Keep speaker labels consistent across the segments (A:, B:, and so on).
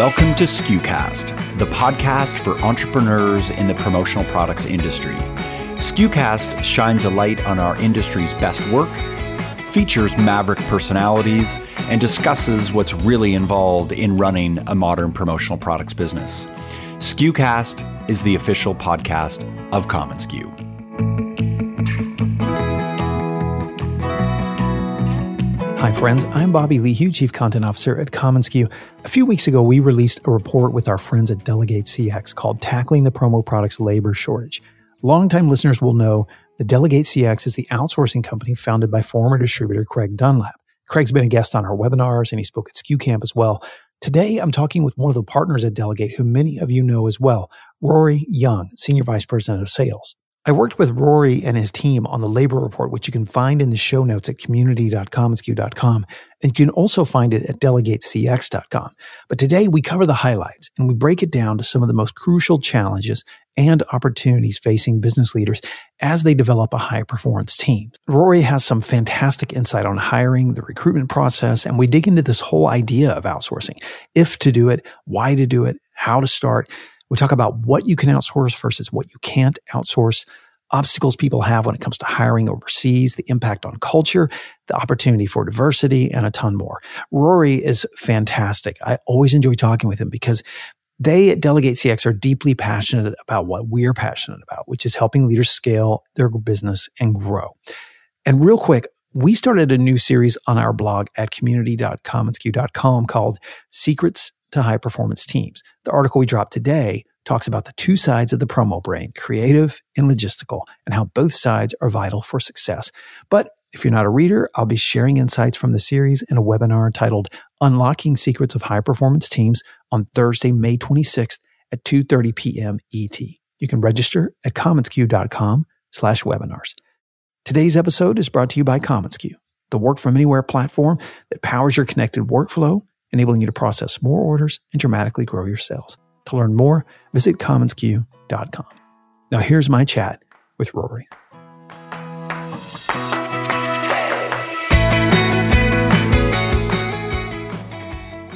A: Welcome to SKUcast, the podcast for entrepreneurs in the promotional products industry. SKUcast shines a light on our industry's best work, features maverick personalities, and discusses what's really involved in running a modern promotional products business. SKUcast is the official podcast of commonsku.
B: Hi, friends. I'm Bobby Lehew, Chief Content Officer at commonsku. A few weeks ago, we released a report with our friends at Delegate CX called Tackling the Promo Products Labor Shortage. Longtime listeners will know that Delegate CX is the outsourcing company founded by former distributor Craig Dunlap. Craig's been a guest on our webinars and he spoke at SKU Camp as well. Today, I'm talking with one of the partners at Delegate who many of you know as well, Rory Young, Senior Vice President of Sales. I worked with Rory and his team on the labor report, which you can find in the show notes at community.commonsku.com. And you can also find it at delegatecx.com. But today we cover the highlights and we break it down to some of the most crucial challenges and opportunities facing business leaders as they develop a high performance team. Rory has some fantastic insight on hiring, the recruitment process, and we dig into this whole idea of outsourcing. If to do it, why to do it, how to start, we talk about what you can outsource versus what you can't outsource, obstacles people have when it comes to hiring overseas, the impact on culture, the opportunity for diversity, and a ton more. Rory is fantastic. I always enjoy talking with him because they at Delegate CX are deeply passionate about what we're passionate about, which is helping leaders scale their business and grow. And real quick, we started a new series on our blog at community.commonsku.com called Secrets to high performance teams. The article we dropped today talks about the two sides of the promo brain, creative and logistical, and how both sides are vital for success. But if you're not a reader, I'll be sharing insights from the series in a webinar titled Unlocking Secrets of High Performance Teams on Thursday, May 26th at 2.30 p.m. ET. You can register at commonsku.com slash webinars. Today's episode is brought to you by commonsku, the work from anywhere platform that powers your connected workflow enabling you to process more orders and dramatically grow your sales. To learn more, visit commonsku.com. Now, here's my chat with Rory.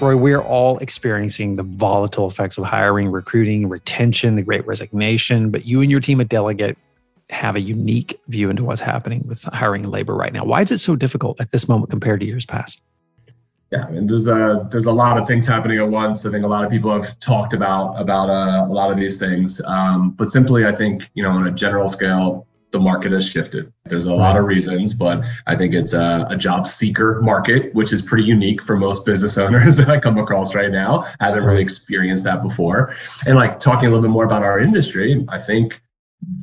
B: Rory, we are all experiencing the volatile effects of hiring, recruiting, retention, the great resignation, but you and your team at Delegate have a unique view into what's happening with hiring labor right now. Why is it so difficult at this moment compared to years past?
C: Yeah, I mean, there's a there's a lot of things happening at once. I think a lot of people have talked about about uh, a lot of these things, um, but simply, I think you know, on a general scale, the market has shifted. There's a lot of reasons, but I think it's a, a, job seeker market, which is pretty unique for most business owners that I come across right now. I haven't really experienced that before. And like talking a little bit more about our industry, I think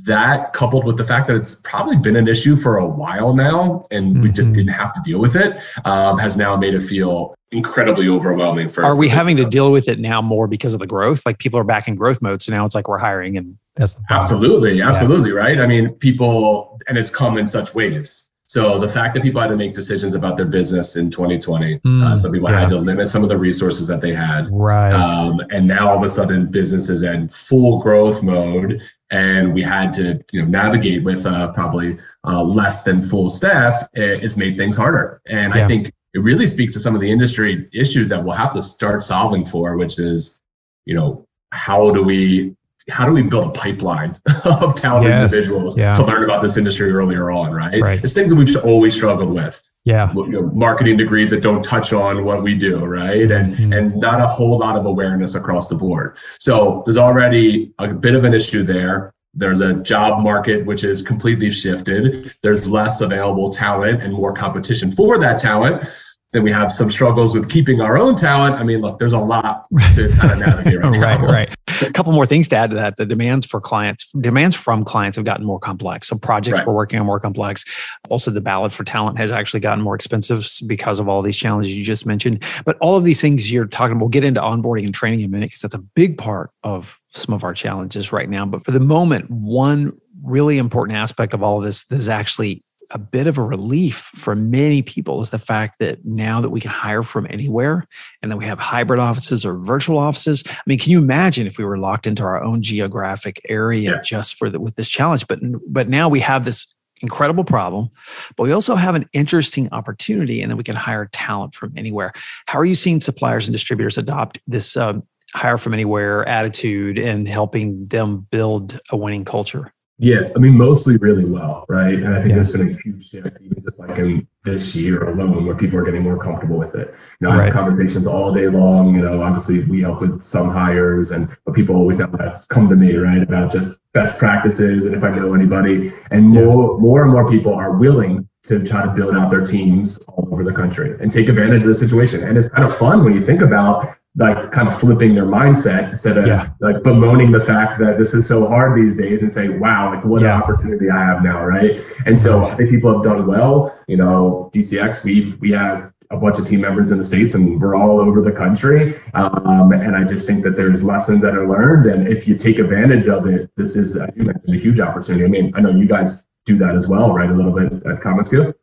C: that coupled with the fact that it's probably been an issue for a while now and mm-hmm. we just mm-hmm. didn't have to deal with it um, has now made it feel incredibly overwhelming for
B: are we having to deal with it now more because of the growth like people are back in growth mode so now it's like we're hiring and that's
C: absolutely absolutely yeah. right i mean people and it's come in such waves so the fact that people had to make decisions about their business in 2020, mm, uh, some people yeah. had to limit some of the resources that they had.
B: Right. Um,
C: and now all of a sudden, business is in full growth mode, and we had to you know navigate with uh, probably uh, less than full staff. It's made things harder, and yeah. I think it really speaks to some of the industry issues that we'll have to start solving for, which is, you know, how do we how do we build a pipeline of talented yes, individuals yeah. to learn about this industry earlier on, right? right? It's things that we've always struggled with.
B: Yeah.
C: You know, marketing degrees that don't touch on what we do, right? And mm-hmm. and not a whole lot of awareness across the board. So there's already a bit of an issue there. There's a job market which is completely shifted. There's less available talent and more competition for that talent. Then we have some struggles with keeping our own talent. I mean, look, there's a lot to kind of navigate right
B: right, right. A couple more things to add to that. The demands for clients, demands from clients have gotten more complex. So projects right. we're working on more complex. Also, the ballot for talent has actually gotten more expensive because of all these challenges you just mentioned. But all of these things you're talking about, we'll get into onboarding and training in a minute because that's a big part of some of our challenges right now. But for the moment, one really important aspect of all of this is actually a bit of a relief for many people is the fact that now that we can hire from anywhere and that we have hybrid offices or virtual offices. I mean, can you imagine if we were locked into our own geographic area yeah. just for the, with this challenge? But but now we have this incredible problem, but we also have an interesting opportunity, and then we can hire talent from anywhere. How are you seeing suppliers and distributors adopt this um, hire from anywhere attitude and helping them build a winning culture?
C: Yeah, I mean, mostly really well, right? And I think yeah. there's been a huge shift, even just like in this year alone, where people are getting more comfortable with it. You know, I have conversations all day long. You know, obviously we help with some hires, and but people always that come to me, right, about just best practices and if I know anybody. And more, more and more people are willing to try to build out their teams all over the country and take advantage of the situation. And it's kind of fun when you think about like kind of flipping their mindset instead of yeah. like bemoaning the fact that this is so hard these days and say, wow, like what yeah. an opportunity I have now, right? And so I think people have done well. You know, DCX, we we have a bunch of team members in the states and we're all over the country um, and i just think that there's lessons that are learned and if you take advantage of it this is a huge opportunity i mean i know you guys do that as well right a little bit at commonsku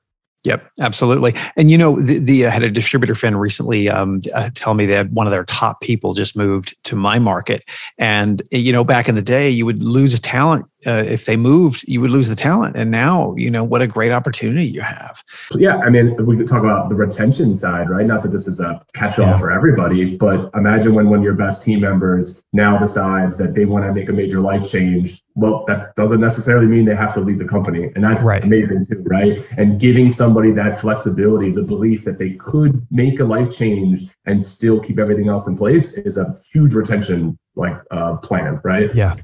B: Yep, absolutely. And you know, the, the uh, had a distributor friend recently um, uh, tell me that one of their top people just moved to my market, and you know, back in the day, you would lose a talent uh, if they moved, you would lose the talent. And now, you know, what a great opportunity you have.
C: Yeah, I mean, we could talk about the retention side, right? Not that this is a catch-all yeah. for everybody, but imagine when one of your best team members now decides that they want to make a major life change. Well, that doesn't necessarily mean they have to leave the company, and that's right. amazing too, right? And giving somebody that flexibility, the belief that they could make a life change and still keep everything else in place, is a huge retention like uh, plan, right?
B: Yeah.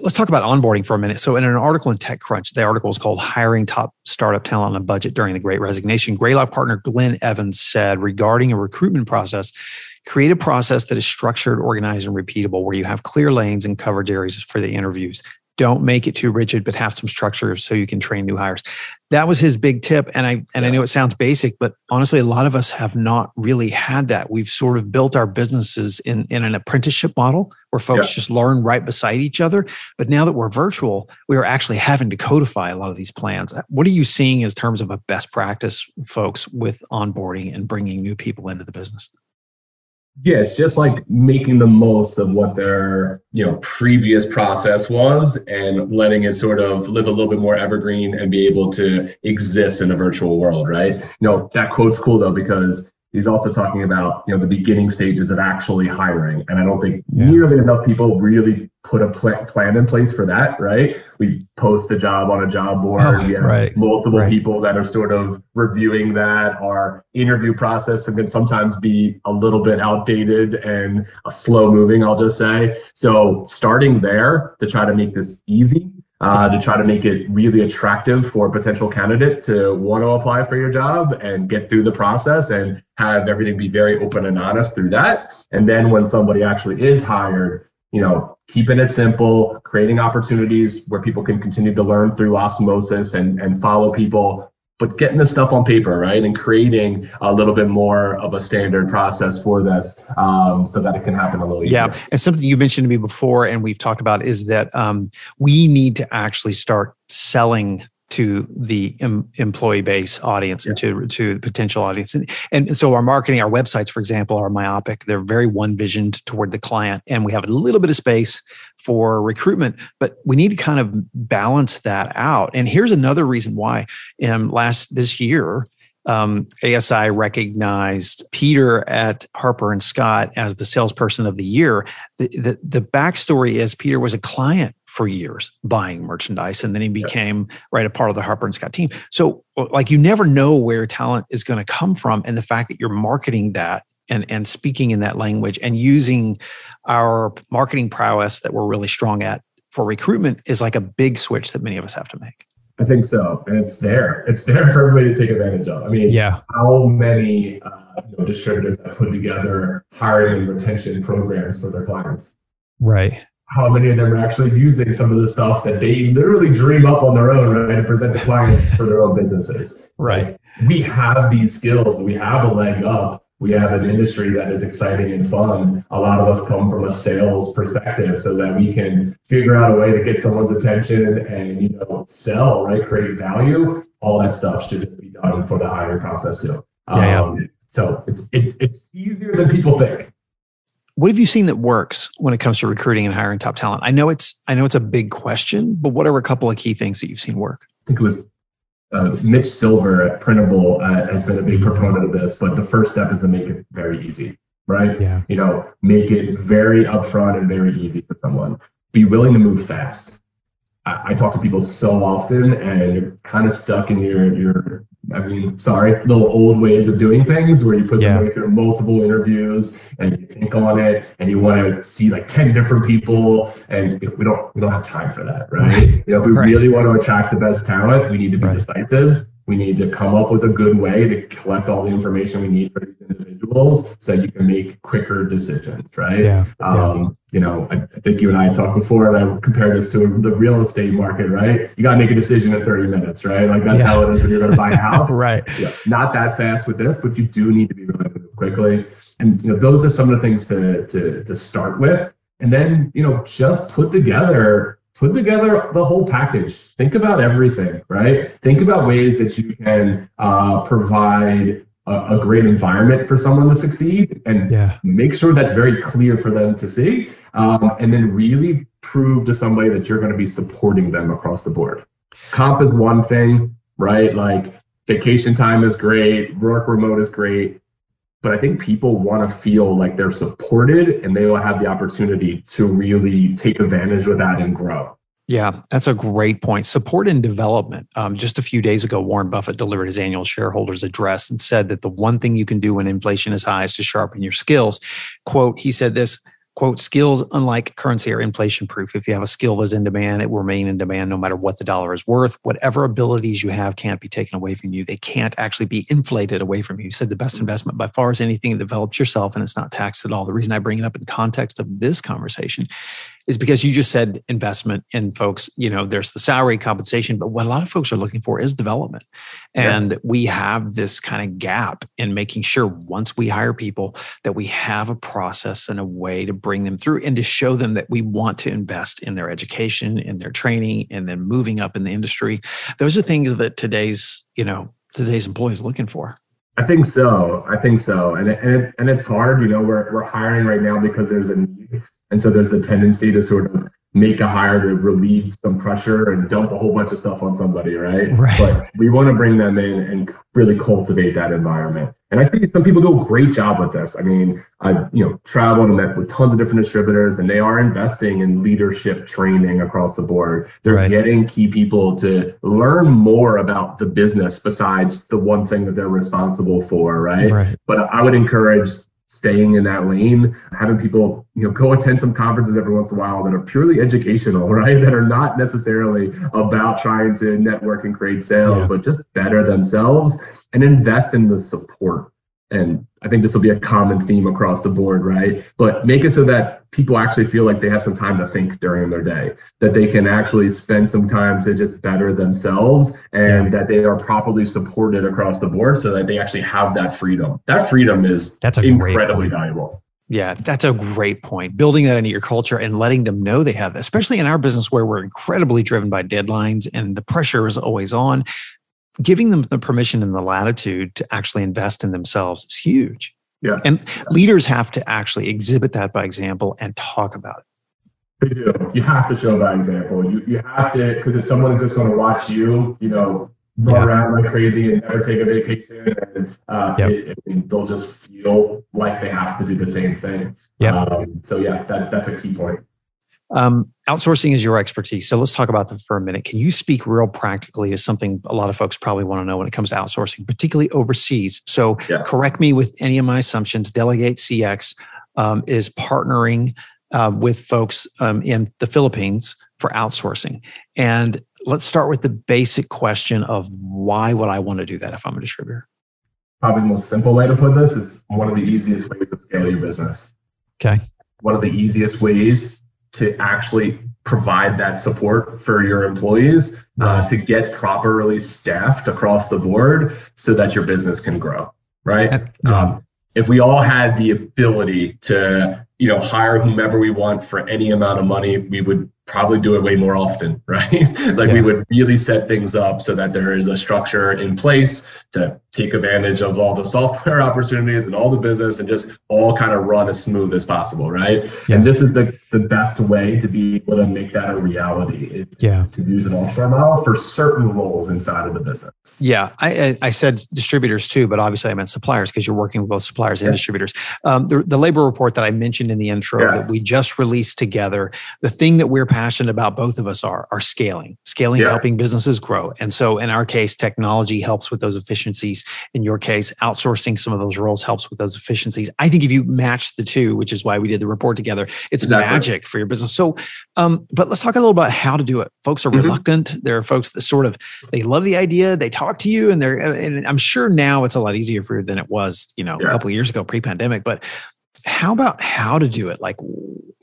B: Let's talk about onboarding for a minute. So, in an article in TechCrunch, the article is called Hiring Top Startup Talent on a Budget During the Great Resignation. Greylock partner Glenn Evans said regarding a recruitment process, create a process that is structured, organized, and repeatable where you have clear lanes and coverage areas for the interviews don't make it too rigid but have some structure so you can train new hires. That was his big tip and i and yeah. i know it sounds basic but honestly a lot of us have not really had that. We've sort of built our businesses in in an apprenticeship model where folks yeah. just learn right beside each other. But now that we're virtual we are actually having to codify a lot of these plans. What are you seeing as terms of a best practice folks with onboarding and bringing new people into the business
C: yeah, it's just like making the most of what their you know previous process was and letting it sort of live a little bit more evergreen and be able to exist in a virtual world, right? You know, that quote's cool though because he's also talking about you know the beginning stages of actually hiring and i don't think yeah. nearly enough people really put a pl- plan in place for that right we post a job on a job board oh, we have right. multiple right. people that are sort of reviewing that our interview process can sometimes be a little bit outdated and slow moving i'll just say so starting there to try to make this easy uh, to try to make it really attractive for a potential candidate to want to apply for your job and get through the process and have everything be very open and honest through that. And then when somebody actually is hired, you know, keeping it simple, creating opportunities where people can continue to learn through osmosis and, and follow people but getting the stuff on paper, right, and creating a little bit more of a standard process for this, um, so that it can happen a little easier.
B: Yeah, and something you mentioned to me before, and we've talked about, is that um, we need to actually start selling to the em- employee base audience yeah. and to to the potential audience and, and so our marketing our websites for example are myopic they're very one visioned toward the client and we have a little bit of space for recruitment but we need to kind of balance that out and here's another reason why um, last this year um, ASI recognized Peter at Harper and Scott as the salesperson of the year. The, the, the backstory is Peter was a client for years buying merchandise and then he became yeah. right a part of the Harper and Scott team. So like you never know where talent is going to come from and the fact that you're marketing that and and speaking in that language and using our marketing prowess that we're really strong at for recruitment is like a big switch that many of us have to make.
C: I think so, and it's there. It's there for everybody to take advantage of. I mean,
B: yeah.
C: How many uh, you know, distributors have put together hiring and retention programs for their clients?
B: Right.
C: How many of them are actually using some of the stuff that they literally dream up on their own, right, and present to clients for their own businesses?
B: Right.
C: We have these skills. We have a leg up we have an industry that is exciting and fun. A lot of us come from a sales perspective so that we can figure out a way to get someone's attention and, you know, sell, right? Create value. All that stuff should just be done for the hiring process too. Yeah, um, yeah. So it's, it, it's easier than people think.
B: What have you seen that works when it comes to recruiting and hiring top talent? I know it's I know it's a big question, but what are a couple of key things that you've seen work?
C: I think it was uh, Mitch Silver at Printable uh, has been a big proponent of this, but the first step is to make it very easy. right?
B: Yeah.
C: You know, make it very upfront and very easy for someone. Be willing to move fast. I, I talk to people so often, and you're kind of stuck in your your I mean, sorry, little old ways of doing things where you put
B: Yeah.
C: somebody through multiple interviews and you think on it and you want to see like 10 different people and we don't we don't have time for that, right? You know, if we
B: Right.
C: really want to attract the best talent, we need to be
B: Right.
C: decisive. We need to come up with a good way to collect all the information we need for these individuals so you can make quicker decisions, right?
B: Yeah. yeah.
C: Um, you know, I, I think you and I talked before, and I compared this to the real estate market, right? You got to make a decision in 30 minutes, right? Like that's
B: Yeah.
C: how it is when you're going to buy a house.
B: right.
C: yeah, not that fast with this, but you do need to be really quickly. And you know, those are some of the things to to to start with, and then you know, just put together put together the whole package. Think about everything, right? Think about ways that you can uh, provide a, a great environment for someone to succeed, and
B: Yeah.
C: make sure that's very clear for them to see, um, and then really prove to somebody that you're going to be supporting them across the board. Comp is one thing, right? Like vacation time is great, work remote is great, but I think people want to feel like they're supported and they will have the opportunity to really take advantage of that and grow.
B: Yeah, that's a great point. Support and development. Um, just a few days ago, Warren Buffett delivered his annual shareholders address and said that the one thing you can do when inflation is high is to sharpen your skills. Quote, he said this quote, skills, unlike currency, are inflation proof. If you have a skill that's in demand, it will remain in demand no matter what the dollar is worth. Whatever abilities you have can't be taken away from you. They can't actually be inflated away from you. He said the best investment by far is anything that develops yourself and it's not taxed at all. The reason I bring it up in context of this conversation is because you just said investment in folks, you know, there's the salary compensation, but what a lot of folks are looking for is development.
C: Yeah.
B: And we have this kind of gap in making sure once we hire people that we have a process and a way to bring them through and to show them that we want to invest in their education, in their training, and then moving up in the industry. Those are things that today's, you know, today's employees looking for.
C: I think so. I think so. And it, and it, and it's hard, you know, we're we're hiring right now because there's a. And so there's the tendency to sort of make a hire to relieve some pressure and dump a whole bunch of stuff on somebody, right?
B: Right.
C: But we want to bring them in and really cultivate that environment. And I see some people do a great job with this. I mean, I've you know traveled and met with tons of different distributors, and they are investing in leadership training across the board. They're
B: Right.
C: getting key people to learn more about the business besides the one thing that they're responsible for, right?
B: Right.
C: But I would encourage staying in that lane, having people, you know, go attend some conferences every once in a while that are purely educational, right? That are not necessarily about trying to network and create sales,
B: Yeah.
C: but just better themselves and invest in the support. And I think this will be a common theme across the board, right? But make it so that people actually feel like they have some time to think during their day, that they can actually spend some time to just better themselves and that they are properly supported across the board so that they actually have that freedom. That freedom is
B: That's
C: incredibly valuable.
B: Yeah, that's a great point. Building that into your culture and letting them know they have especially in our business where we're incredibly driven by deadlines and the pressure is always on. Giving them the permission and the latitude to actually invest in themselves is huge.
C: Yeah.
B: And leaders have to actually exhibit that by example and talk about it.
C: They do. You have to show by example. You you have to because if someone is just going to watch you, you know, run
B: Yeah.
C: around like crazy and never take a vacation, and uh,
B: Yep.
C: it, it- they'll just feel like they have to do the same thing.
B: Yep.
C: Um, so yeah, that's that's a key point.
B: Um, outsourcing is your expertise. So let's talk about that for a minute. Can you speak real practically to something a lot of folks probably want to know when it comes to outsourcing, particularly overseas? So
C: Yeah.
B: correct me with any of my assumptions. Delegate CX um, is partnering uh, with folks um, in the Philippines for outsourcing. And let's start with the basic question of why would I want to do that if I'm a distributor?
C: Probably the most simple way to put this is one of the easiest ways to scale your business.
B: Okay.
C: One of the easiest ways to actually provide that support for your employees uh, to get properly staffed across the board so that your business can grow right? Um, if we all had the ability to you know hire whomever we want for any amount of money we would probably do it way more often right like yeah. we would really set things up so that there is a structure in place to take advantage of all the software opportunities and all the business and just all kind of run as smooth as possible right yeah. and this is the the best way to be able to make that a reality is yeah. to use an offshore model for certain roles inside of the business
B: yeah i i said distributors too but obviously i meant suppliers because you're working with both suppliers and yeah. distributors um, the, the labor report that i mentioned in the intro that we just released together the thing that we're passionate about, both of us are, are scaling, scaling, yeah. helping businesses grow. And so in our case, technology helps with those efficiencies. In your case, outsourcing some of those roles helps with those efficiencies. I think if you match the two, which is why we did the report together, it's exactly. magic for your business. So, um, but let's talk a little about how to do it. Folks are mm-hmm. reluctant. There are folks that sort of, they love the idea. They talk to you and they're, and I'm sure now it's a lot easier for you than it was, you know, yeah. a couple years ago pre-pandemic, but how about how to do it? Like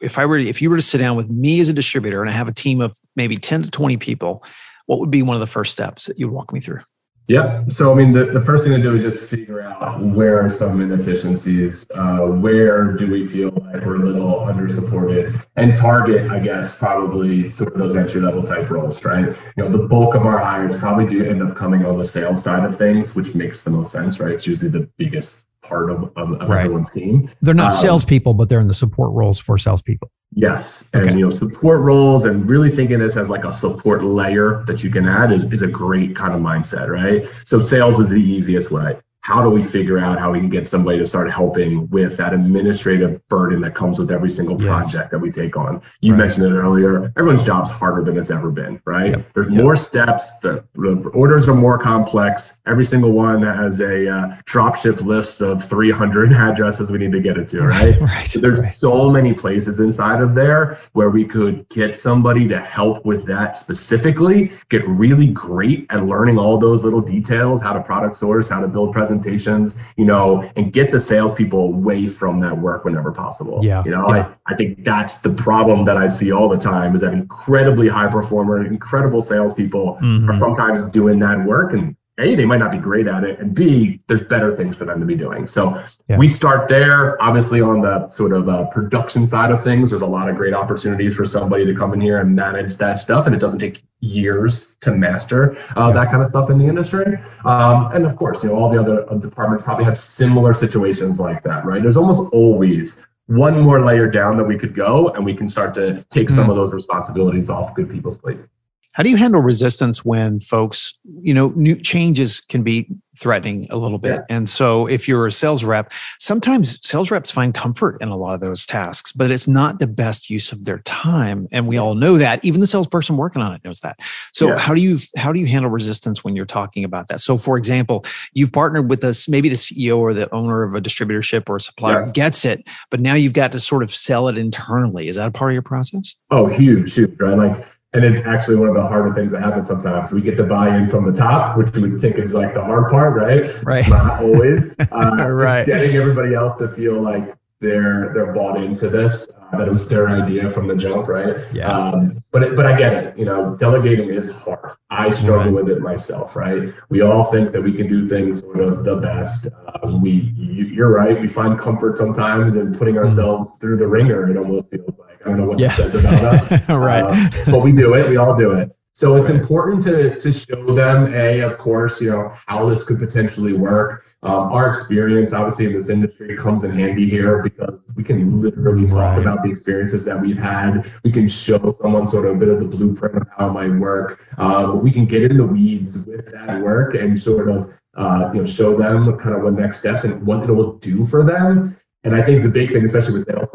B: if I were, if you were to sit down with me as a distributor and I have a team of maybe 10 to 20 people, what would be one of the first steps that you would walk me through?
C: Yeah. So, I mean, the, the first thing to do is just figure out where are some inefficiencies, uh, where do we feel like we're a little under supported, and target, I guess, probably sort of those entry level type roles, right? You know, the bulk of our hires probably do end up coming on the sales side of things, which makes the most sense, right? It's usually the biggest part of, of, of right. everyone's team.
B: They're not um, salespeople, but they're in the support roles for salespeople.
C: Yes, and okay. you know support roles and really thinking this as like a support layer that you can add is is a great kind of mindset, right? So sales is the easiest way how do we figure out how we can get somebody to start helping with that administrative burden that comes with every single project yes. that we take on? You right. mentioned it earlier. Everyone's job's harder than it's ever been, right? Yep. There's yep. more steps. The, the, orders are more complex. Every single one has a uh, drop ship list of 300 addresses we need to get it to, right? right. So there's right. so many places inside of there where we could get somebody to help with that specifically, get really great at learning all those little details, how to product source, how to build presentations presentations, you know, and get the salespeople away from that work whenever possible.
B: Yeah.
C: You know,
B: yeah.
C: I, I think that's the problem that I see all the time is that incredibly high performer, incredible salespeople mm-hmm. are sometimes doing that work and a, they might not be great at it, and B, there's better things for them to be doing. So yeah. we start there. Obviously, on the sort of uh, production side of things, there's a lot of great opportunities for somebody to come in here and manage that stuff, and it doesn't take years to master uh, yeah. that kind of stuff in the industry. Um, and of course, you know, all the other uh, departments probably have similar situations like that, right? There's almost always one more layer down that we could go, and we can start to take mm-hmm. some of those responsibilities off good people's plates.
B: How do you handle resistance when folks, you know, new changes can be threatening a little bit. Yeah. And so if you're a sales rep, sometimes sales reps find comfort in a lot of those tasks, but it's not the best use of their time. And we all know that. Even the salesperson working on it knows that. So yeah. how do you how do you handle resistance when you're talking about that? So for example, you've partnered with us, maybe the CEO or the owner of a distributorship or a supplier yeah. gets it, but now you've got to sort of sell it internally. Is that a part of your process?
C: Oh, huge, huge, right? Like and it's actually one of the harder things that happen sometimes. We get the buy-in from the top, which we think is like the hard part, right?
B: Right.
C: Not always. Uh,
B: right.
C: Getting everybody else to feel like they're they're bought into this, uh, that it was their idea from the jump, right?
B: Yeah. Um,
C: but it, but I get it. You know, delegating is hard. I struggle right. with it myself, right? We all think that we can do things sort of the best. Um, we, you, are right. We find comfort sometimes in putting mm-hmm. ourselves through the ringer. It almost feels like I don't know what yeah. that says about us.
B: right. Uh,
C: but we do it. We all do it. So it's important to to show them, a, of course, you know how this could potentially work. Um, our experience, obviously, in this industry comes in handy here because we can literally talk right. about the experiences that we've had. We can show someone sort of a bit of the blueprint of how it might work. Uh, we can get in the weeds with that work and sort of uh, you know show them kind of what next steps and what it will do for them. And I think the big thing, especially with sales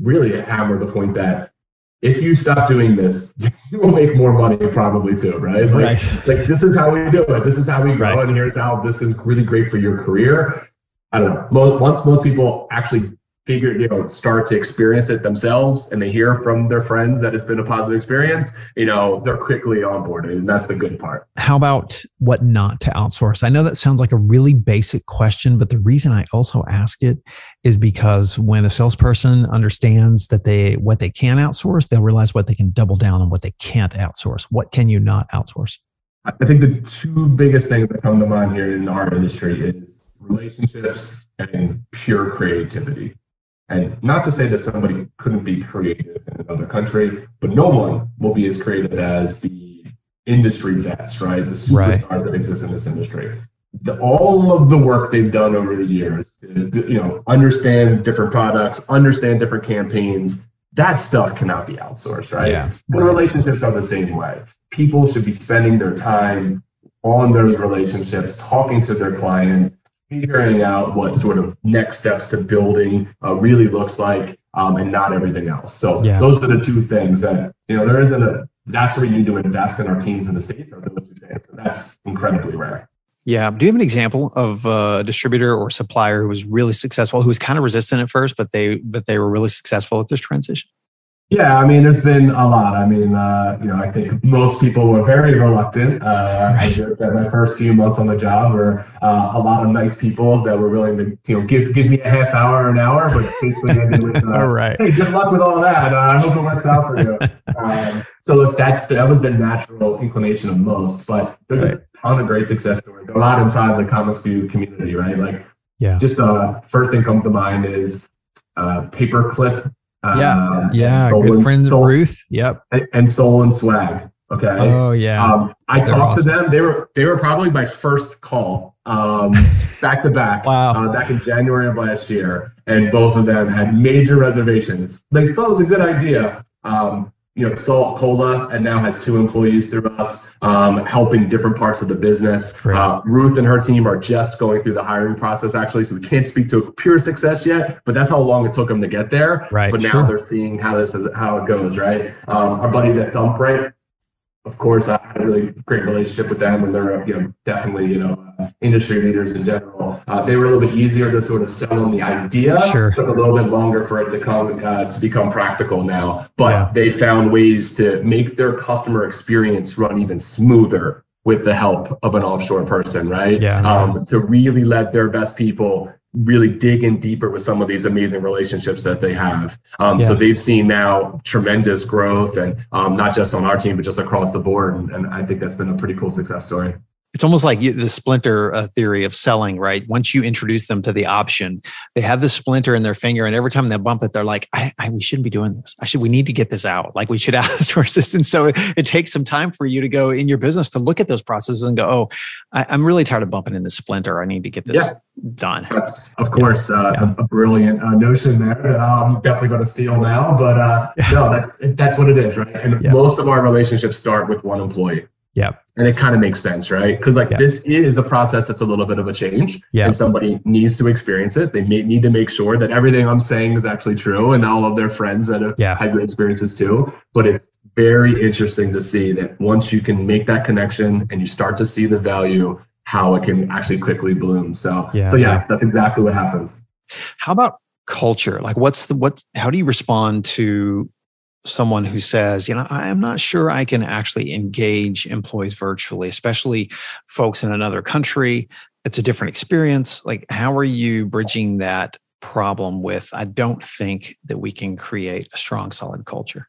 C: really hammer the point that if you stop doing this, you will make more money probably too, right? Like, right. like this is how we do it. This is how we grow, right. and here's how this is really great for your career. I don't know. Most, once most people actually figure, you know, start to experience it themselves and they hear from their friends that it's been a positive experience, you know, they're quickly on board. And that's the good part.
B: How about what not to outsource? I know that sounds like a really basic question, but the reason I also ask it is because when a salesperson understands that they what they can outsource, they'll realize what they can double down on what they can't outsource. What can you not outsource?
C: I think the two biggest things that come to mind here in our industry is relationships and pure creativity And not to say that somebody couldn't be creative in another country, but no one will be as creative as the industry vets, right? The superstars right. that exist in this industry. The, all of the work they've done over the years, uh, you know, understand different products, understand different campaigns. That stuff cannot be outsourced, right? Yeah. And relationships are the same way. People should be spending their time on those relationships, talking to their clients, figuring out what sort of next steps to building uh, really looks like um, and not everything else. So yeah. those are the two things that, you know, there isn't a, that's where we need to invest in our teams in the States. So that's incredibly rare.
B: Yeah. Do you have an example of a distributor or supplier who was really successful, who was kind of resistant at first, but they, but they were really successful at this transition?
C: Yeah, I mean, there's been a lot. I mean, uh, you know, I think most people were very reluctant. Uh, right. My first few months on the job were uh, a lot of nice people that were willing to, you know, give give me a half hour or an hour, but basically ended with, uh, all right. hey, good luck with all that. Uh, I hope it works out for you. um, so look, that's that was the natural inclination of most, but there's right. a ton of great success stories. A lot inside the Common commonsku community, right? Like, yeah. Just uh, first thing comes to mind is uh, paperclip
B: yeah, uh, yeah, good and, friend soul, Ruth. Yep,
C: and, and, Soul and Swag. Okay.
B: Oh yeah. Um,
C: I They're talked awesome. to them. They were they were probably my first call, um, back to back.
B: Wow.
C: Uh, back in January of last year, and both of them had major reservations. They thought it was a good idea. Um, you know, Salt Cola and now has two employees through us, um, helping different parts of the business. Uh, Ruth and her team are just going through the hiring process, actually. So we can't speak to pure success yet, but that's how long it took them to get there.
B: Right.
C: But now sure. they're seeing how this is how it goes. Right. Um, our buddies at Dumprint of course, I had a really great relationship with them, and they're you know definitely you know uh, industry leaders in general. Uh, they were a little bit easier to sort of sell them the idea.
B: Sure.
C: It took a little bit longer for it to come uh, to become practical now, but yeah. they found ways to make their customer experience run even smoother with the help of an offshore person, right?
B: Yeah.
C: Um, to really let their best people really dig in deeper with some of these amazing relationships that they have. Um, yeah. So they've seen now tremendous growth, and um, not just on our team, but just across the board. And, and I think that's been a pretty cool success story
B: it's almost like the splinter uh, theory of selling, right? Once you introduce them to the option, they have the splinter in their finger, and every time they bump it, they're like, I, I, "We shouldn't be doing this. I should. We need to get this out. Like we should outsource this." And so it, it, takes some time for you to go in your business to look at those processes and go, "Oh, I, am really tired of bumping in the splinter. I need to get this yeah. done."
C: That's of course uh, yeah. a, a, brilliant uh, notion there that I'm definitely going to steal now. But uh, no, that's that's what it is, right? And most of our relationships start with one employee.
B: Yeah.
C: And it kind of makes sense, right? Because like yeah. this is a process that's a little bit of a change.
B: Yeah.
C: And somebody needs to experience it. They may need to make sure that everything I'm saying is actually true and all of their friends that have
B: yeah.
C: had good experiences too. But it's very interesting to see that once you can make that connection and you start to see the value, how it can actually quickly bloom. So yeah, so yeah, that's exactly what happens.
B: How about culture? Like what's the what how do you respond to someone who says, you know, I'm not sure I can actually engage employees virtually, especially folks in another country. It's a different experience. Like, how are you bridging that problem with, I don't think that we can create a strong, solid culture?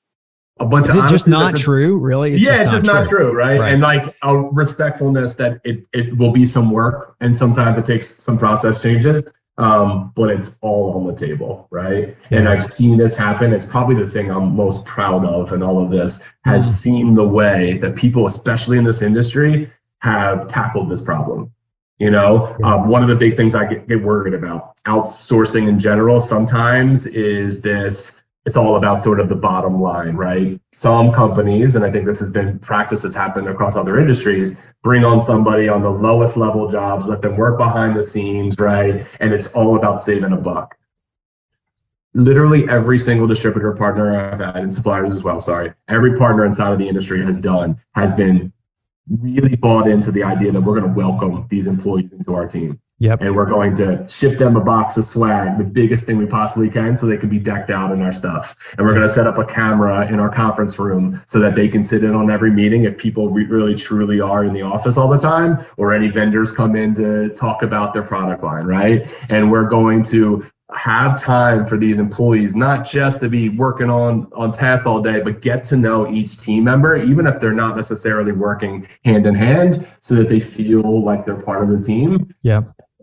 C: A bunch
B: Is it just not true, really?
C: It's yeah, just it's just not true, true right? right? And like a respectfulness that it, it will be some work and sometimes it takes some process changes um, but it's all on the table, right? Yeah. And I've seen this happen. It's probably the thing I'm most proud of in all of this has mm. seen the way that people, especially in this industry, have tackled this problem. You know, yeah. um, one of the big things I get, get worried about outsourcing in general sometimes is this it's all about sort of the bottom line, right? Some companies, and I think this has been practice that's happened across other industries, bring on somebody on the lowest level jobs, let them work behind the scenes, right? And it's all about saving a buck. Literally every single distributor partner I've had and suppliers as well, sorry, every partner inside of the industry has done has been really bought into the idea that we're going to welcome these employees into our team.
B: Yep.
C: And we're going to ship them a box of swag, the biggest thing we possibly can, so they can be decked out in our stuff. And we're going to set up a camera in our conference room so that they can sit in on every meeting if people re- really truly are in the office all the time, or any vendors come in to talk about their product line, right? And we're going to have time for these employees not just to be working on on tasks all day but get to know each team member even if they're not necessarily working hand in hand so that they feel like they're part of the team
B: yeah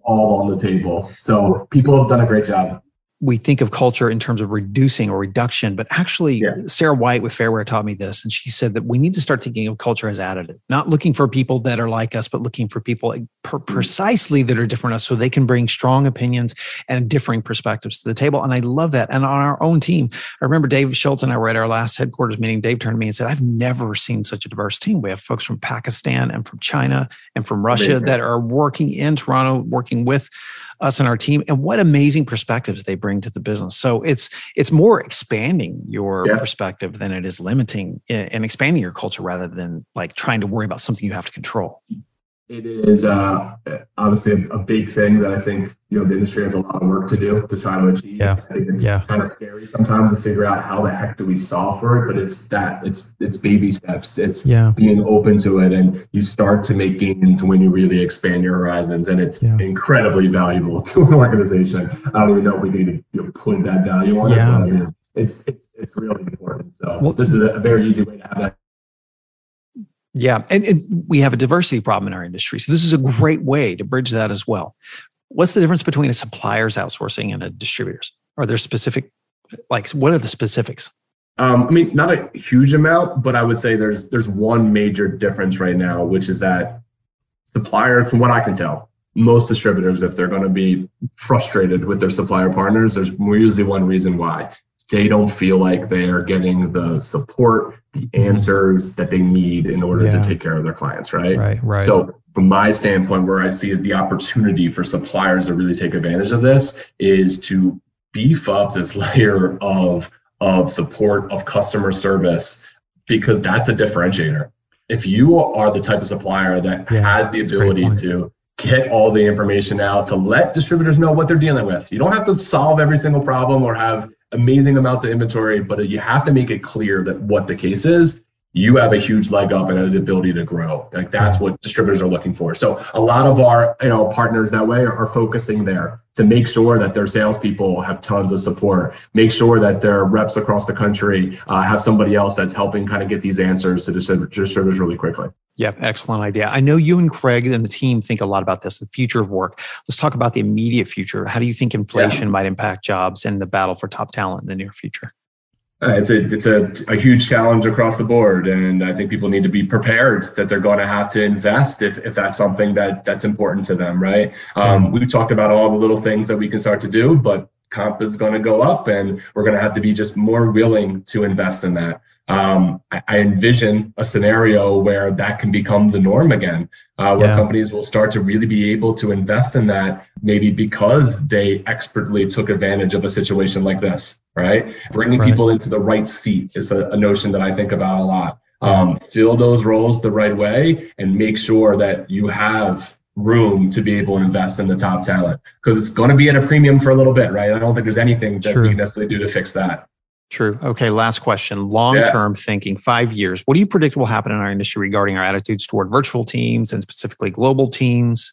C: all on the table. So people have done a great job.
B: We think of culture in terms of reducing or reduction, but actually, yeah. Sarah White with Fairware taught me this. And she said that we need to start thinking of culture as additive, not looking for people that are like us, but looking for people per- mm-hmm. precisely that are different us so they can bring strong opinions and differing perspectives to the table. And I love that. And on our own team, I remember Dave Schultz and I were at our last headquarters meeting. Dave turned to me and said, I've never seen such a diverse team. We have folks from Pakistan and from China and from Russia Amazing. that are working in Toronto, working with us and our team and what amazing perspectives they bring to the business so it's it's more expanding your yeah. perspective than it is limiting eh, and expanding your culture rather than like trying to worry about something you have to control
C: it is uh, obviously a, a, big thing that I think you know the industry has a lot of work to do to try to achieve.
B: Yeah.
C: I think it's
B: yeah.
C: kind of scary sometimes to figure out how the heck do we solve for it, but it's that it's it's baby steps. It's
B: yeah.
C: being open to it, and you start to make gains when you really expand your horizons, and it's yeah. incredibly valuable to an organization. I don't even know if we need to you know, put that value on
B: yeah.
C: it, but I mean, it's it's it's really important. So well, this is a very easy way to have that
B: yeah. And, and, we have a diversity problem in our industry. So this is a great way to bridge that as well. What's the difference between a supplier's outsourcing and a distributor's? Are there specific, like, what are the specifics?
C: Um, I mean, not a huge amount, but I would say there's there's one major difference right now, which is that suppliers, from what I can tell, most distributors, if they're going to be frustrated with their supplier partners, there's usually one reason why they don't feel like they are getting the support, the mm-hmm. answers that they need in order yeah. to take care of their clients, right?
B: Right, right.
C: So from my standpoint, where I see the opportunity for suppliers to really take advantage of this is to beef up this layer of of support of customer service because that's a differentiator. If you are the type of supplier that yeah, has the ability to get all the information out to let distributors know what they're dealing with. You don't have to solve every single problem or have amazing amounts of inventory, but you have to make it clear that what the case is you have a huge leg up and the ability to grow. Like that's what distributors are looking for. So a lot of our you know partners that way are, focusing there to make sure that their salespeople have tons of support. Make sure that their reps across the country uh, have somebody else that's helping kind of get these answers to distributors really quickly.
B: Yeah, excellent idea. I know you and Craig and the team think a lot about this, the future of work. Let's talk about the immediate future. How do you think inflation yeah. might impact jobs and the battle for top talent in the near future?
C: Uh, it's a it's a, a huge challenge across the board, and I think people need to be prepared that they're going to have to invest if, if that's something that that's important to them, right? Um, we talked about all the little things that we can start to do, but comp is going to go up, and we're going to have to be just more willing to invest in that um, I, I, envision a scenario where that can become the norm again, uh, where yeah. companies will start to really be able to invest in that, maybe because they expertly took advantage of a situation like this, right? Bringing right. people into the right seat is a, a, notion that I think about a lot. Um, fill those roles the right way and make sure that you have room to be able to invest in the top talent because it's going to be at a premium for a little bit, right? I don't think there's anything that True. we can necessarily do to fix that.
B: True. Okay. Last question. Long term yeah. thinking, five years. What do you predict will happen in our industry regarding our attitudes toward virtual teams and specifically global teams?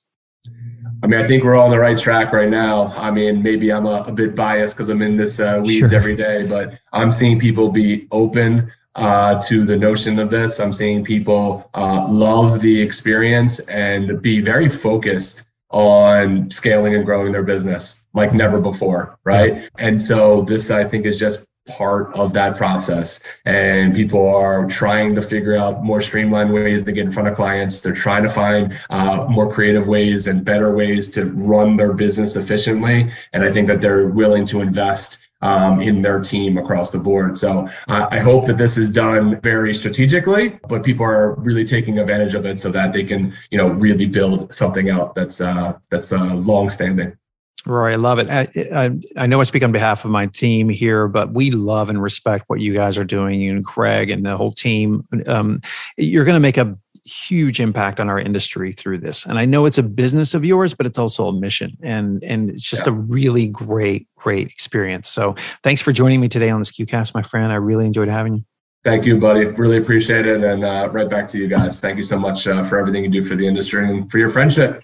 C: I mean, I think we're all on the right track right now. I mean, maybe I'm a, a bit biased because I'm in this uh, weeds sure. every day, but I'm seeing people be open uh, to the notion of this. I'm seeing people uh, love the experience and be very focused on scaling and growing their business like never before, right? Yeah. And so this, I think, is just part of that process and people are trying to figure out more streamlined ways to get in front of clients they're trying to find uh, more creative ways and better ways to run their business efficiently and i think that they're willing to invest um, in their team across the board. So uh, I hope that this is done very strategically, but people are really taking advantage of it so that they can, you know, really build something out that's uh, that's uh, long standing.
B: Rory, I love it. I, I, I, know I speak on behalf of my team here, but we love and respect what you guys are doing, you and Craig and the whole team. Um, you're going to make a huge impact on our industry through this. And I know it's a business of yours, but it's also a mission. And, and it's just yeah. a really great, great experience. So thanks for joining me today on the SKUcast, my friend. I really enjoyed having you.
C: Thank you, buddy. Really appreciate it. And uh, right back to you guys. Thank you so much uh, for everything you do for the industry and for your friendship.